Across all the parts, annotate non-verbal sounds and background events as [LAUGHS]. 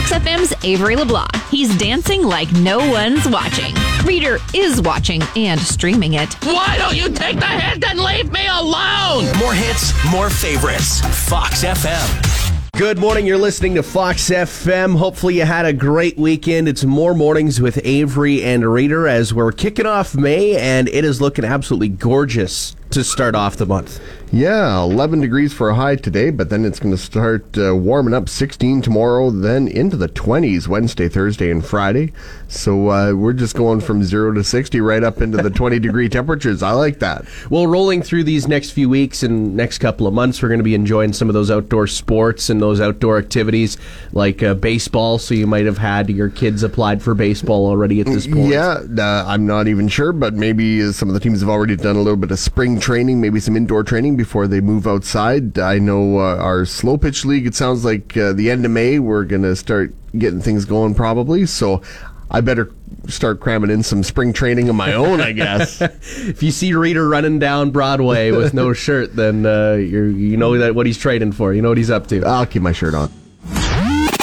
Fox FM's Avery LeBlanc. He's dancing like no one's watching. Reader is watching and streaming it. Why don't you take the hint and leave me alone? More hits, more favorites. Fox FM. Good morning. You're listening to Fox FM. Hopefully, you had a great weekend. It's more mornings with Avery and Reader as we're kicking off May, and it is looking absolutely gorgeous to start off the month. Yeah, 11 degrees for a high today, but then it's going to start uh, warming up 16 tomorrow, then into the 20s Wednesday, Thursday, and Friday. So uh, we're just going from 0 to 60 right up into the 20 degree temperatures. I like that. Well, rolling through these next few weeks and next couple of months, we're going to be enjoying some of those outdoor sports and those outdoor activities like uh, baseball. So you might have had your kids applied for baseball already at this point. Yeah, uh, I'm not even sure, but maybe uh, some of the teams have already done a little bit of spring training, maybe some indoor training before they move outside. I know uh, our slow pitch league, it sounds like uh, the end of May, we're going to start getting things going probably. So I better start cramming in some spring training of my own, I guess. [LAUGHS] if you see Reader running down Broadway with no shirt, then uh, you you know that what he's training for. You know what he's up to. I'll keep my shirt on.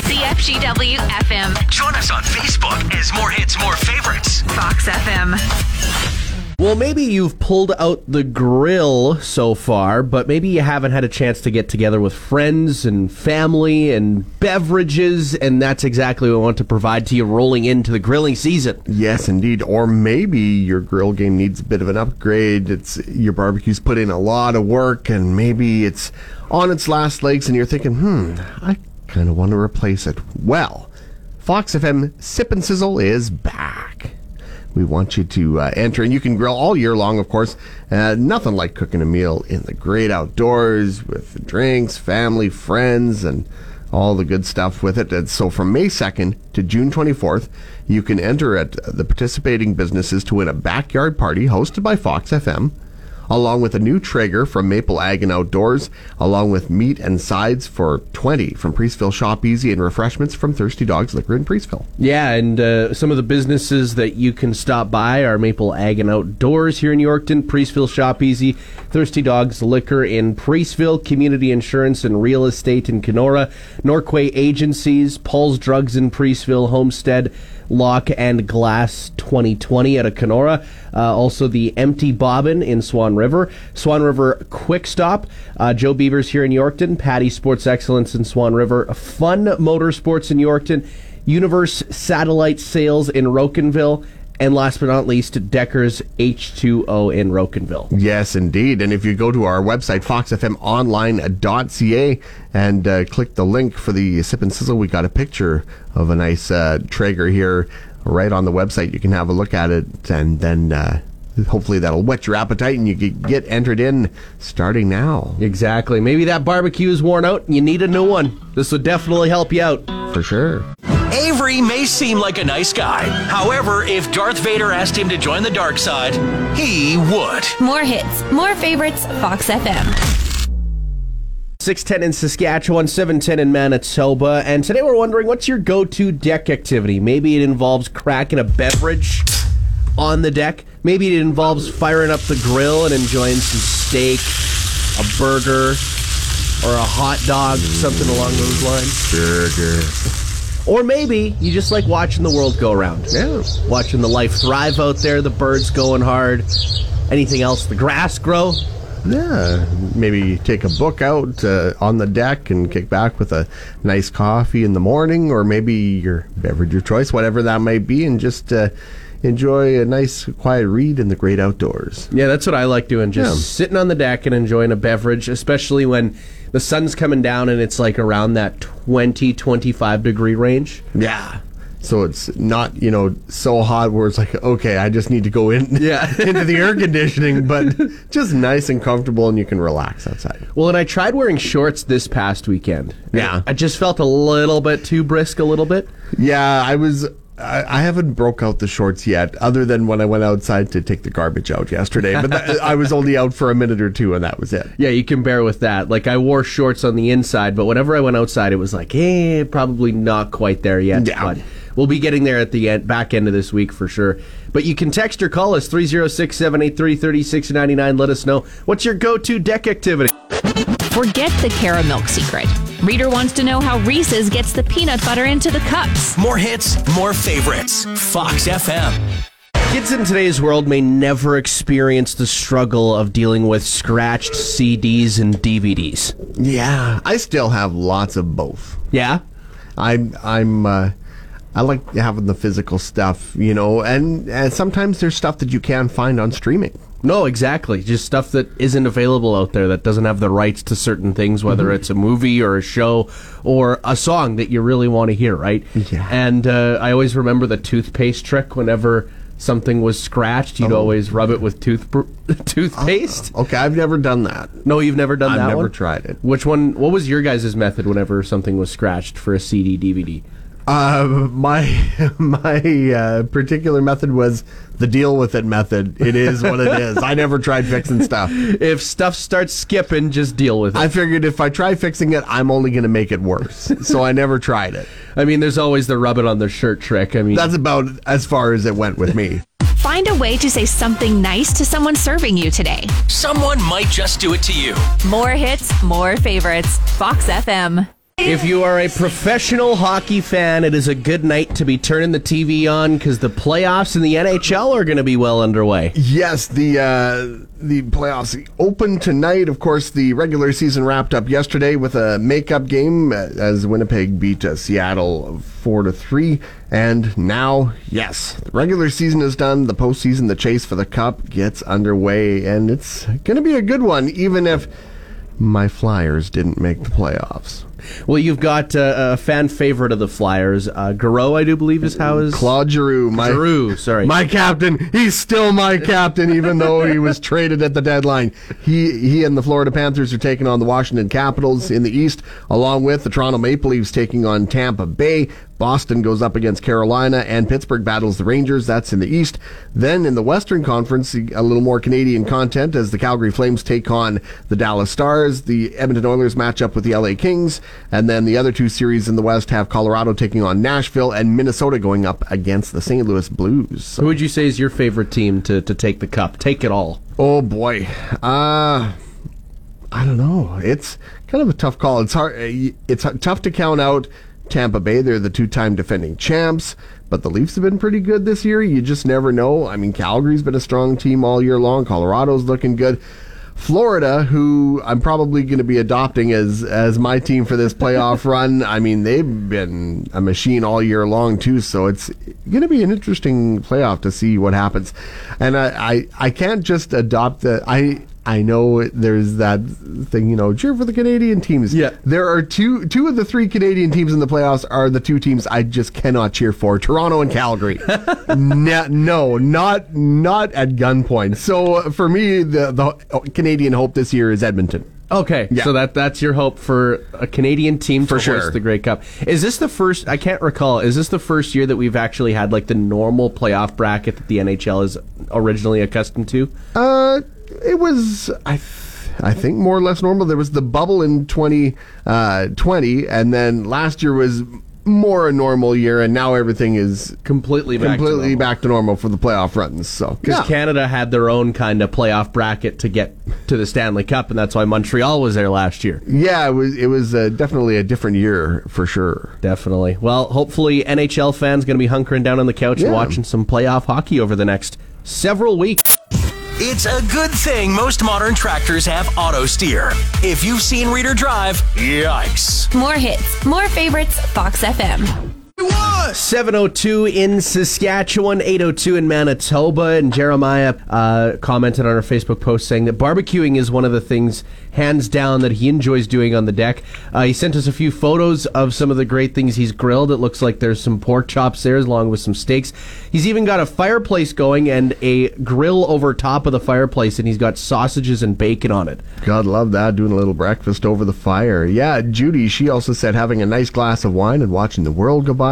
CFGW FM. Join us on Facebook as More Hits, More Favorites. Fox FM. Well, maybe you've pulled out the grill so far, but maybe you haven't had a chance to get together with friends and family and beverages, and that's exactly what we want to provide to you rolling into the grilling season. Yes, indeed. Or maybe your grill game needs a bit of an upgrade. It's your barbecue's put in a lot of work, and maybe it's on its last legs, and you're thinking, hmm, I kind of want to replace it. Well, Fox FM Sip and Sizzle is back. We want you to uh, enter, and you can grill all year long, of course. Uh, nothing like cooking a meal in the great outdoors with drinks, family, friends, and all the good stuff with it. And so from May 2nd to June 24th, you can enter at the participating businesses to win a backyard party hosted by Fox FM along with a new Traeger from Maple Ag and Outdoors, along with meat and sides for 20 from Preeceville Shop Easy and refreshments from Thirsty Dogs Liquor in Preeceville. Yeah, and uh, some of the businesses that you can stop by are Maple Ag and Outdoors here in Yorkton, Preeceville Shop Easy, Thirsty Dogs Liquor in Preeceville, Community Insurance and Real Estate in Canora, Norquay Agencies, Paul's Drugs in Preeceville, Homestead, Lock and Glass 2020 out of Canora. Uh, also, the Empty Bobbin in Swan River. Swan River Quick Stop. Uh, Joe Beavers here in Yorkton. Patty Sports Excellence in Swan River. Fun Motorsports in Yorkton. Universe Satellite Sales in Rocanville. And last but not least, Decker's H2O in Rocanville. Yes, indeed. And if you go to our website, foxfmonline.ca, and uh, click the link for the Sip and Sizzle, we got a picture of a nice uh, Traeger here right on the website. You can have a look at it, and then uh, hopefully that'll whet your appetite and you can get entered in starting now. Exactly. Maybe that barbecue is worn out and you need a new one. This would definitely help you out. For sure. Avery may seem like a nice guy. However, if Darth Vader asked him to join the dark side, he would. More hits, more favorites, Fox FM. 610 in Saskatchewan, 710 in Manitoba. And today we're wondering what's your go to deck activity? Maybe it involves cracking a beverage on the deck. Maybe it involves firing up the grill and enjoying some steak, a burger, or a hot dog, something along those lines. Burger. Or maybe you just like watching the world go around. Yeah. Watching the life thrive out there, the birds going hard. Anything else? The grass grow. Yeah, maybe take a book out uh, on the deck and kick back with a nice coffee in the morning, or maybe your beverage of choice, whatever that might be, and just uh, enjoy a nice quiet read in the great outdoors. Yeah, that's what I like doing. Just Yeah. sitting on the deck and enjoying a beverage, especially when the sun's coming down and it's like around that 20, 25 degree range. Yeah. So it's not, you know, so hot where it's like, okay, I just need to go in Yeah. [LAUGHS] into the air conditioning, but just nice and comfortable and you can relax outside. Well, and I tried wearing shorts this past weekend. Yeah. I just felt a little bit too brisk, a little bit. Yeah, I was. I, I haven't broke out the shorts yet, other than when I went outside to take the garbage out yesterday. But that, I was only out for a minute or two, and that was it. Yeah, you can bear with that. Like I wore shorts on the inside, but whenever I went outside, it was like, eh, probably not quite there yet. Yeah. But we'll be getting there at the end, back end of this week for sure. But you can text or call us 306-783-3699. Let us know what's your go-to deck activity. Forget the caramel secret. Reader wants to know how Reese's gets the peanut butter into the cups. More hits, more favorites. Fox FM. Kids in today's world may never experience the struggle of dealing with scratched CDs and DVDs. Yeah, I still have lots of both. Yeah? I'm I'm uh, I like having the physical stuff, you know, and and sometimes there's stuff that you can find on streaming. No, exactly. Just stuff that isn't available out there that doesn't have the rights to certain things, whether it's a movie or a show or a song that you really want to hear, right? Yeah. And uh, I always remember the toothpaste trick whenever something was scratched, you'd always rub it with tooth [LAUGHS] toothpaste. Okay, I've never done that. No, you've never done that. I've never one? tried it. Which one? What was your guys' method whenever something was scratched for a CD, DVD? Uh, my [LAUGHS] my uh, particular method was the deal with it method. It is what it is. I never tried fixing stuff. [LAUGHS] If stuff starts skipping, just deal with it. I figured if I try fixing it, I'm only going to make it worse. [LAUGHS] So I never tried it. I mean, there's always the rub it on the shirt trick. I mean, That's about as far as it went with me. Find a way to say something nice to someone serving you today. Someone might just do it to you. More hits, more favorites. Fox FM. If you are a professional hockey fan, it is a good night to be turning the TV on because the playoffs in the NHL are going to be well underway. Yes, the uh, the playoffs open tonight. Of course, the regular season wrapped up yesterday with a makeup game uh, as Winnipeg beat uh, Seattle four to three. And now, yes, the regular season is done. The postseason, the chase for the cup gets underway, and it's going to be a good one, even if my Flyers didn't make the playoffs. Well, you've got uh, a fan favorite of the Flyers, uh, Garreau, I do believe is how is Claude Giroux, my Giroux, sorry. my captain. He's still my captain, even though he was traded at the deadline. He he and the Florida Panthers are taking on the Washington Capitals in the East, along with the Toronto Maple Leafs taking on Tampa Bay. Boston goes up against Carolina, and Pittsburgh battles the Rangers. That's in the East. Then in the Western Conference, a little more Canadian content as the Calgary Flames take on the Dallas Stars. The Edmonton Oilers match up with the LA Kings. And then the other two series in the West have Colorado taking on Nashville and Minnesota going up against the St. Louis Blues. Who would you say is your favorite team to, to take the cup? Take it all. Oh boy. Uh I don't know. It's kind of a tough call. It's hard it's tough to count out Tampa Bay. They're the two-time defending champs, but the Leafs have been pretty good this year. You just never know. I mean, Calgary's been a strong team all year long. Colorado's looking good. Florida, who I'm probably going to be adopting as as my team for this playoff [LAUGHS] run. I mean, they've been a machine all year long too. So it's going to be an interesting playoff to see what happens. And I I, I can't just adopt the I. I know there's that thing, you know, cheer for the Canadian teams. Yeah. There are two two of the three Canadian teams in the playoffs are the two teams I just cannot cheer for. Toronto and Calgary. [LAUGHS] no, no, not not at gunpoint. So for me, the the Canadian hope this year is Edmonton. Okay, Yeah. so that that's your hope for a Canadian team For to sure. the Grey Cup. Is this the first? I can't recall. Is this the first year that we've actually had like the normal playoff bracket that the NHL is originally accustomed to? Uh, it was I. Th- I think more or less normal. There was the bubble in 2020, uh, and then last year was more a normal year, and now everything is Completely back to completely normal. back to normal for the playoff runs. So Because yeah. Canada had their own kind of playoff bracket to get to the Stanley Cup, and that's why Montreal was there last year. Yeah, it was it was uh, definitely a different year for sure. Definitely. Well, hopefully NHL fans going to be hunkering down on the couch and watching some playoff hockey over the next several weeks. It's a good thing most modern tractors have auto steer. If you've seen Reader Drive, yikes. More hits, more favorites. Fox FM. One. 702 in Saskatchewan, 802 in Manitoba, and Jeremiah uh, commented on our Facebook post saying that barbecuing is one of the things, hands down, that he enjoys doing on the deck. Uh, he sent us a few photos of some of the great things he's grilled. It looks like there's some pork chops there, along with some steaks. He's even got a fireplace going and a grill over top of the fireplace, and he's got sausages and bacon on it. God love that, doing a little breakfast over the fire. Yeah, Judy, she also said having a nice glass of wine and watching the world go by.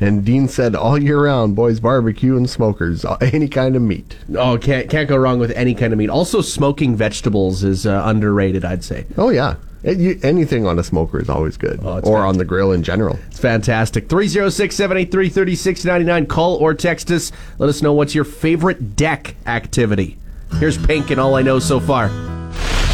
And Dean said all year round, boys barbecue and smokers, [LAUGHS] any kind of meat. Oh, can't can't go wrong with any kind of meat. Also, smoking vegetables is uh, underrated, I'd say. Oh yeah, It- you- anything on a smoker is always good, Oh, or it's on the grill in general. It's fantastic. 306 783 3699. Call or text us. Let us know what's your favorite deck activity. Here's Pink and all I know so far.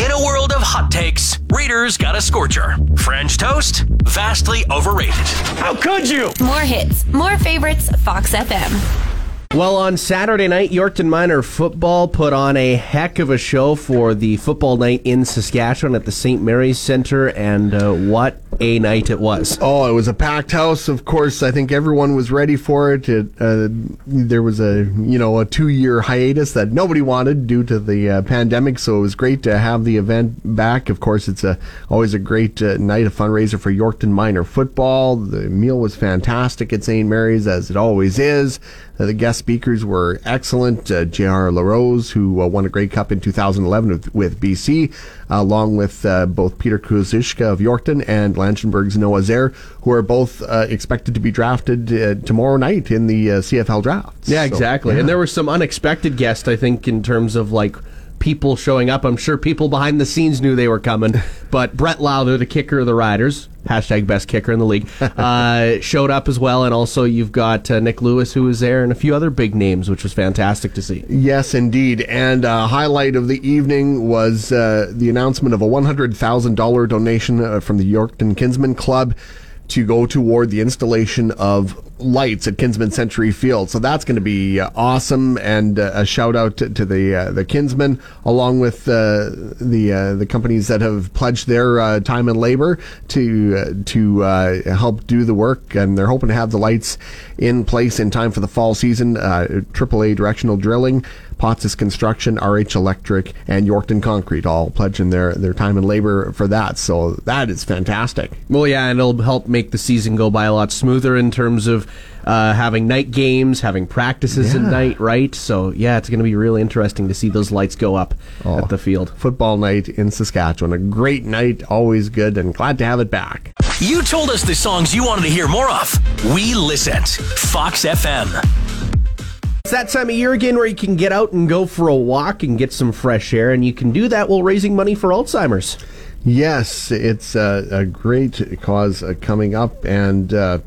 In a world of hot takes, Reader's got a scorcher. French toast? Vastly overrated. How could you? More hits, more favorites, Fox FM. Well, on Saturday night, Yorkton Minor football put on a heck of a show for the football night in Saskatchewan at the St. Mary's Center, and uh, what a night it was. Oh, it was a packed house. Of course, I think everyone was ready for it. it uh, there was a you know a two year hiatus that nobody wanted due to the uh, pandemic, so it was great to have the event back. Of course, it's a always a great uh, night, a fundraiser for Yorkton Minor football. The meal was fantastic at St. Mary's, as it always is. Uh, the guest speakers were excellent. Uh, J.R. LaRose, who uh, won a Grey Cup in 2011 with, with BC, along with uh, both Peter Kuzishka of Yorkton and Langenburg's Noah Zerr, who are both uh, expected to be drafted uh, tomorrow night in the uh, CFL drafts. Yeah, So, exactly. yeah. And there were some unexpected guests, I think, in terms of like people showing up. I'm sure people behind the scenes knew they were coming, [LAUGHS] but Brett Lauther, the kicker of the Riders, hashtag best kicker in the league, [LAUGHS] uh, showed up as well. And also you've got uh, Nick Lewis who was there, and a few other big names, which was fantastic to see. Yes, indeed. And uh, highlight of the evening was uh, the announcement of a $100,000 donation uh, from the Yorkton Kinsmen Club to go toward the installation of lights at Kinsmen Century Field. So that's going to be uh, awesome. And uh, a shout out to, to the uh, the Kinsmen, along with uh, the uh, the companies that have pledged their uh, time and labor to to help do the work. And they're hoping to have the lights in place in time for the fall season. AAA directional drilling. Potts Construction, RH Electric, and Yorkton Concrete all pledging their, their time and labor for that. So that is fantastic. Well, yeah, and it'll help make the season go by a lot smoother in terms of uh, having night games, having practices at night, right? So, yeah, it's going to be really interesting to see those lights go up Oh. at the field. Football night in Saskatchewan. A great night, always good, and glad to have it back. You told us the songs you wanted to hear more of. We listened. Fox FM. It's that time of year again where you can get out and go for a walk and get some fresh air, and you can do that while raising money for Alzheimer's. Yes, it's a, a great cause uh, coming up, and uh,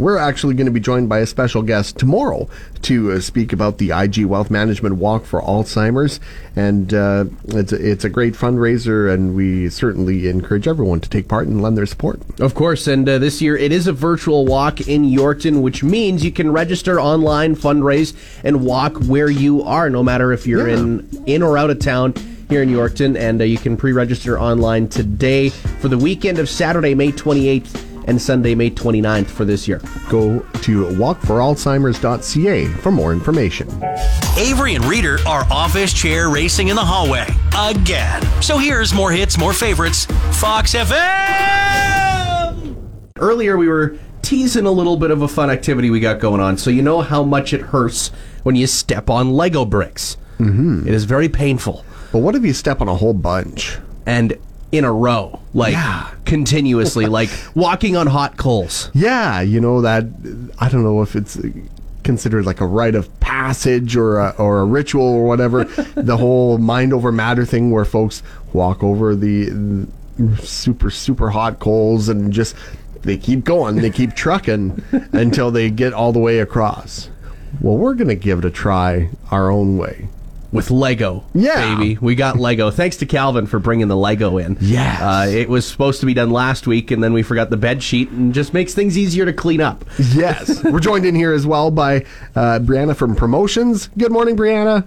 we're actually going to be joined by a special guest tomorrow to uh, speak about the IG Wealth Management Walk for Alzheimer's. And uh, it's, a, it's a great fundraiser, and we certainly encourage everyone to take part and lend their support. Of course, and uh, this year it is a virtual walk in Yorkton, which means you can register online, fundraise, and walk where you are, no matter if you're Yeah. in in or out of town here in Yorkton. And uh, you can pre-register online today for the weekend of Saturday, May 28th, and Sunday, May 29th for this year. Go to walkforalzheimers.ca for more information. Avery and Reader are office chair racing in the hallway again. So here's more hits, more favorites. Fox FM. Earlier, we were teasing a little bit of a fun activity we got going on. So you know how much it hurts when you step on Lego bricks. Mm-hmm. is very painful. But what if you step on a whole bunch? and in a row, like Yeah. continuously, [LAUGHS] like walking on hot coals. Yeah, you know that. I don't know if it's considered like a rite of passage or a, or a ritual or whatever. [LAUGHS] the whole mind over matter thing, where folks walk over the super super hot coals and just they keep going, they keep trucking [LAUGHS] until they get all the way across. Well, we're gonna give it a try our own way. With Lego, Yeah. baby, we got Lego. Thanks to Calvin for bringing the Lego in. Yes. uh, it was supposed to be done last week, and then we forgot the bed sheet, and just makes things easier to clean up. Yes, [LAUGHS] we're joined in here as well by uh, Brianna from Promotions. Good morning, Brianna.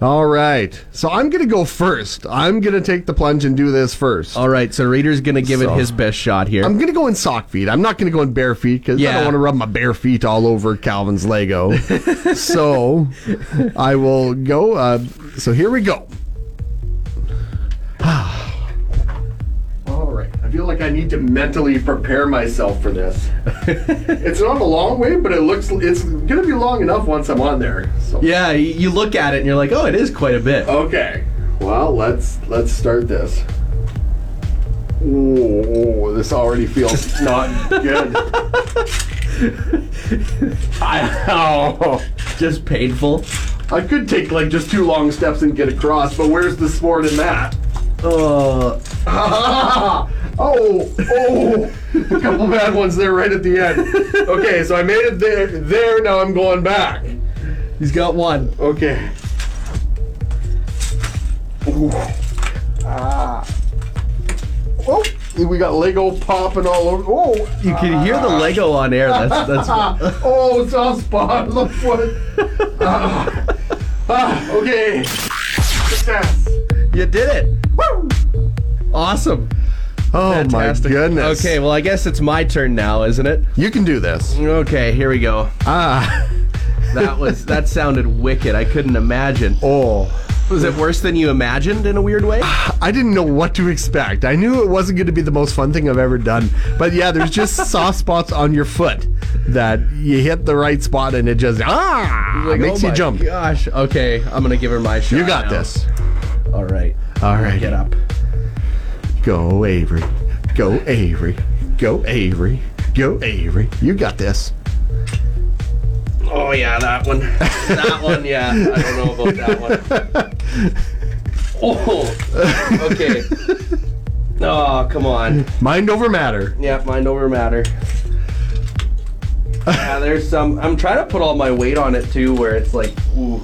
All right. So I'm going to go first. I'm going to take the plunge and do this first. All right, so Reader's going to give So- it his best shot here. I'm going to go in sock feet. I'm not going to go in bare feet because I don't want to rub my bare feet all over Calvin's Lego. [LAUGHS] so I will go. Uh, so here we go. I feel like I need to mentally prepare myself for this. [LAUGHS] it's not a long way, but it looks it's to be long enough once I'm on there. So yeah, you look at it and you're like, oh, it is quite a bit. Okay. Well, let's let's start this. Ooh, this already feels [LAUGHS] not good. I, oh, Just painful. I could take like just two long steps and get across, but where's the sport in that? Uh, [LAUGHS] oh, oh, [LAUGHS] a couple bad ones there right at the end. Okay, so I made it there. There, now I'm going back. he's got one. Okay. Ooh. Ah. Oh, we got Lego popping all over. Oh, You can hear the Lego on air. That's that's. [LAUGHS] oh, it's soft spot. Look what. Ah. Ah, okay. Success. you did it. Woo! Awesome. Oh Fantastic. my goodness. Okay, well, I guess it's my turn now, isn't it? You can do this. Okay, here we go. Ah. That was that sounded wicked. I couldn't imagine. Oh. Was it worse than you imagined in a weird way? [SIGHS] I didn't know what to expect. I knew it wasn't going to be the most fun thing I've ever done. But yeah, there's just [LAUGHS] soft spots on your foot that you hit the right spot and it just ah Like, makes oh you my jump. Gosh. Okay, I'm gonna give her my shot. You got now. this. All right. All right. Get up. Go Avery. Go Avery. Go Avery. Go Avery. You got this. Oh yeah, that one. that [LAUGHS] one. Yeah, I don't know about that one. [LAUGHS] Oh. Okay. Oh, come on. Mind over matter. Yeah, mind over matter. [LAUGHS] Yeah, there's some. I'm trying to put all my weight on it too, where it's like, ooh.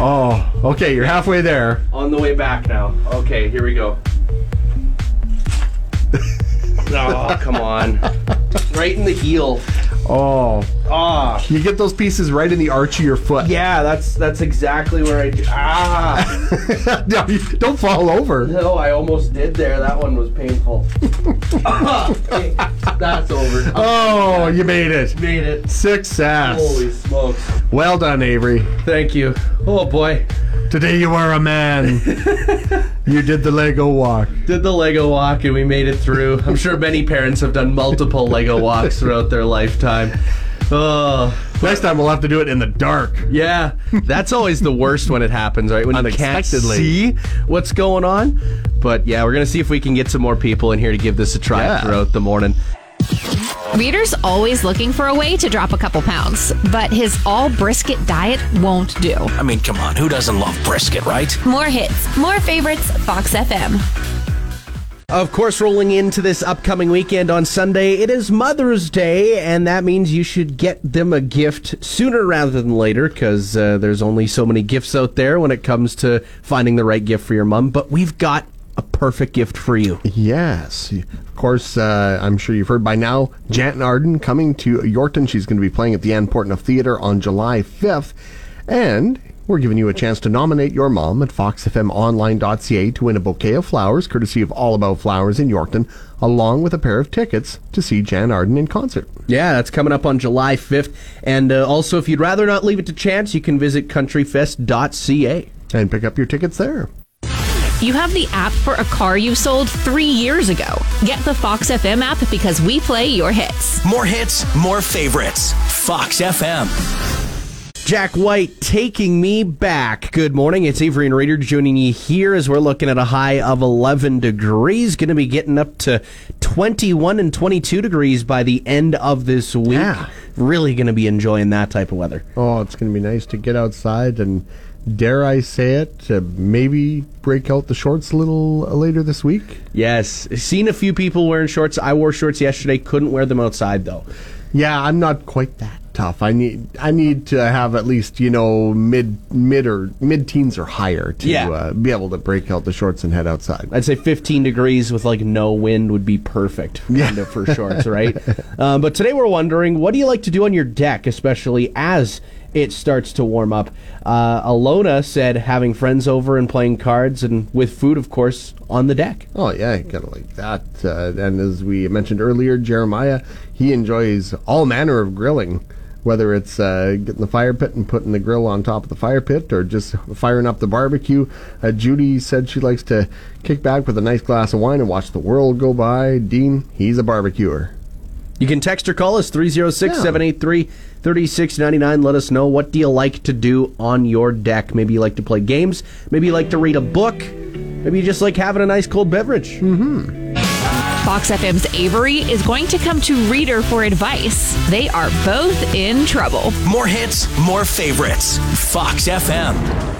Oh, okay. You're halfway there. on the way back now. Okay, here we go. [LAUGHS] Oh, come on. [LAUGHS] Right in the heel. Oh, Ah. you get those pieces right in the arch of your foot. Yeah, that's that's exactly where I. Ah. [LAUGHS] No, you- don't fall over. No, I almost did there. That one was painful. [LAUGHS] Okay, that's over. Oh, you made it. Made it. Success. Holy smokes. Well done, Avery. Thank you. Oh boy. Today you are a man. you did the Lego walk. Did the Lego walk and we made it through. I'm sure many parents have done multiple Lego walks throughout their lifetime. Oh, Next time we'll have to do it in the dark. yeah. That's always the worst when it happens, right? When you can't see what's going on. But yeah, we're going to see if we can get some more people in here to give this a try Yeah. throughout the morning. Reader's always looking for a way to drop a couple pounds, but his all brisket diet won't do. I mean, come on, who doesn't love brisket, right? More hits, more favorites, Fox FM. Of course, rolling into this upcoming weekend on Sunday, it is Mother's Day, and that means you should get them a gift sooner rather than later because uh, there's only so many gifts out there when it comes to finding the right gift for your mom. But we've got a perfect gift for you. Yes. Of course, uh, I'm sure you've heard by now, Jann Arden coming to Yorkton. She's going to be playing at the Anne Portnuff Theatre on July 5th. And we're giving you a chance to nominate your mom at foxfmonline.ca to win a bouquet of flowers, courtesy of All About Flowers in Yorkton, along with a pair of tickets to see Jann Arden in concert. Yeah, that's coming up on July 5th. And uh, also, if you'd rather not leave it to chance, you can visit countryfest.ca. And pick up your tickets there. You have the app for a car you sold three years ago. Get the Fox FM app because we play your hits. More hits, more favorites. Fox FM. Jack White taking me back. Good morning. It's Avery and Reader joining you here as we're looking at a high of 11 degrees. Going to be getting up to 21 and 22 degrees by the end of this week. Yeah. Really going to be enjoying that type of weather. Oh, it's going to be nice to get outside and, dare I say it, uh, maybe break out the shorts a little uh, later this week. Yes. Seen a few people wearing shorts. I wore shorts yesterday. Couldn't wear them outside though. Yeah, I'm not quite that tough. I need I need to have at least you know mid mid or mid teens or higher to Yeah. uh, be able to break out the shorts and head outside. I'd say 15 degrees with like no wind would be perfect [LAUGHS] kind of for shorts, right? Um, [LAUGHS] but today we're wondering, what do you like to do on your deck, especially as it starts to warm up? Uh, Alona said having friends over and playing cards, and with food, of course, on the deck. Oh yeah, kind of like that. Uh, and as we mentioned earlier, Jeremiah he enjoys all manner of grilling. Whether it's uh, getting the fire pit and putting the grill on top of the fire pit, or just firing up the barbecue. Uh, Judy said she likes to kick back with a nice glass of wine and watch the world go by. Dean, he's a barbecuer. You can text or call us 306 783 3699. Let us know what do you like to do on your deck. Maybe you like to play games. Maybe you like to read a book. Maybe you just like having a nice cold beverage. mhm Fox FM's Avery is going to come to Reader for advice. They are both in trouble. More hits, more favorites. Fox FM.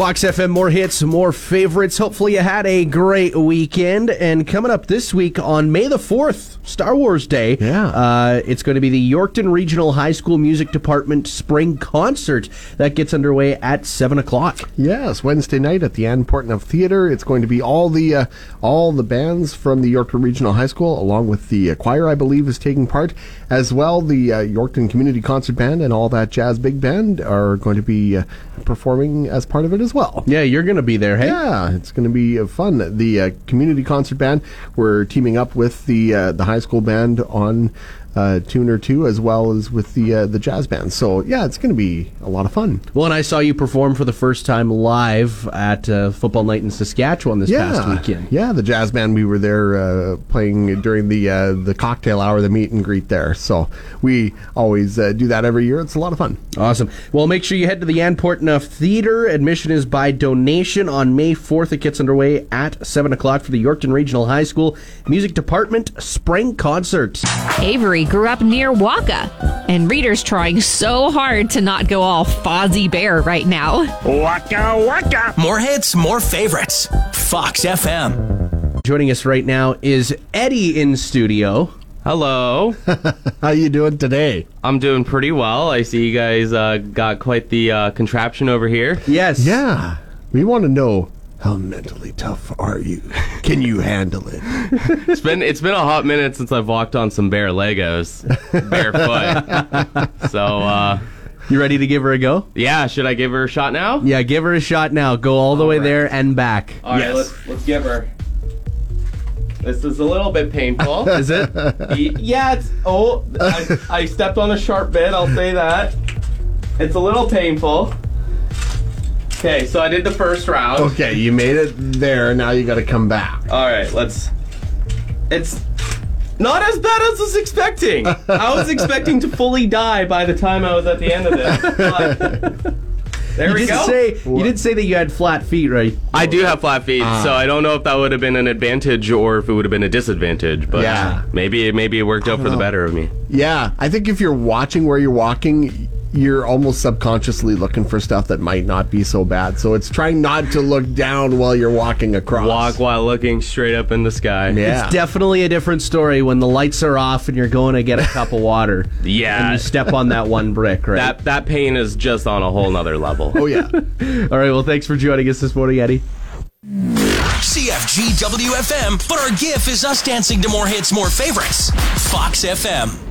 Fox FM, more hits, more favorites. Hopefully, you had a great weekend. And coming up this week on May the 4th, Star Wars Day, Yeah. uh, it's going to be the Yorkton Regional High School Music Department Spring Concert that gets underway at 7 o'clock. Yes, Wednesday night at the Anne Portnuff Theater. It's going to be all the uh, all the bands from the Yorkton Regional High School, along with the uh, choir, I believe, is taking part as well. The uh, Yorkton Community Concert Band and all that jazz big band are going to be uh, performing as part of it as well. Yeah, you're going to be there, hey? Yeah, it's going to be uh, fun. The uh, community concert band we're teaming up with the uh, the high school band on uh, tune or two, as well as with the uh, the jazz band. So yeah, it's going to be a lot of fun. Well, and I saw you perform for the first time live at uh, Football Night in Saskatchewan this past weekend. Yeah, the jazz band. We were there uh, playing during the uh, the cocktail hour, the meet and greet there. So we always uh, do that every year. It's a lot of fun. Awesome. Well, make sure you head to the Anne Portnuff Theater. Admission is by donation on May 4th. It gets underway at 7 o'clock for the Yorkton Regional High School Music Department Spring Concert. Avery grew up near Wakaw, and Reader's trying so hard to not go all Fozzie Bear right now. Waka waka. More hits, more favorites. Fox FM. Joining us right now is Eddie in studio. Hello. [LAUGHS] How you doing today? I'm doing pretty well. I see you guys uh, got quite the uh, contraption over here. Yes. Yeah, we want to know how mentally tough are you? Can you handle it? [LAUGHS] It's been it's been a hot minute since I've walked on some bare Legos barefoot. [LAUGHS] so uh, You ready to give her a go? yeah, should I give her a shot now? Yeah, give her a shot now. Go all the way right. there and back. All right, let's let's give her. This is a little bit painful. [LAUGHS] Is it? Yeah, it's oh, I, I stepped on a sharp bit. I'll say that. It's a little painful. Okay, so I did the first round. Okay, you made it there. Now you got to come back. All right, let's. It's not as bad as I was expecting. I was [LAUGHS] expecting to fully die by the time I was at the end of this. But [LAUGHS] there You we did go. say you did say that you had flat feet, right? I do have flat feet, ah. so I don't know if that would have been an advantage or if it would have been a disadvantage. But Yeah. maybe maybe it worked out for the better of me. Yeah, I think if you're watching where you're walking, you're almost subconsciously looking for stuff that might not be so bad. So it's trying not to look down while you're walking across. Walk while looking straight up in the sky. Yeah. It's definitely a different story when the lights are off and you're going to get a [LAUGHS] cup of water. Yeah. And you step on that one brick, right? That that pain is just on a whole nother level. oh yeah. [LAUGHS] All right, well, thanks for joining us this morning, Eddie. CFGW FM, but our GIF is us dancing to more hits, more favorites. Fox FM.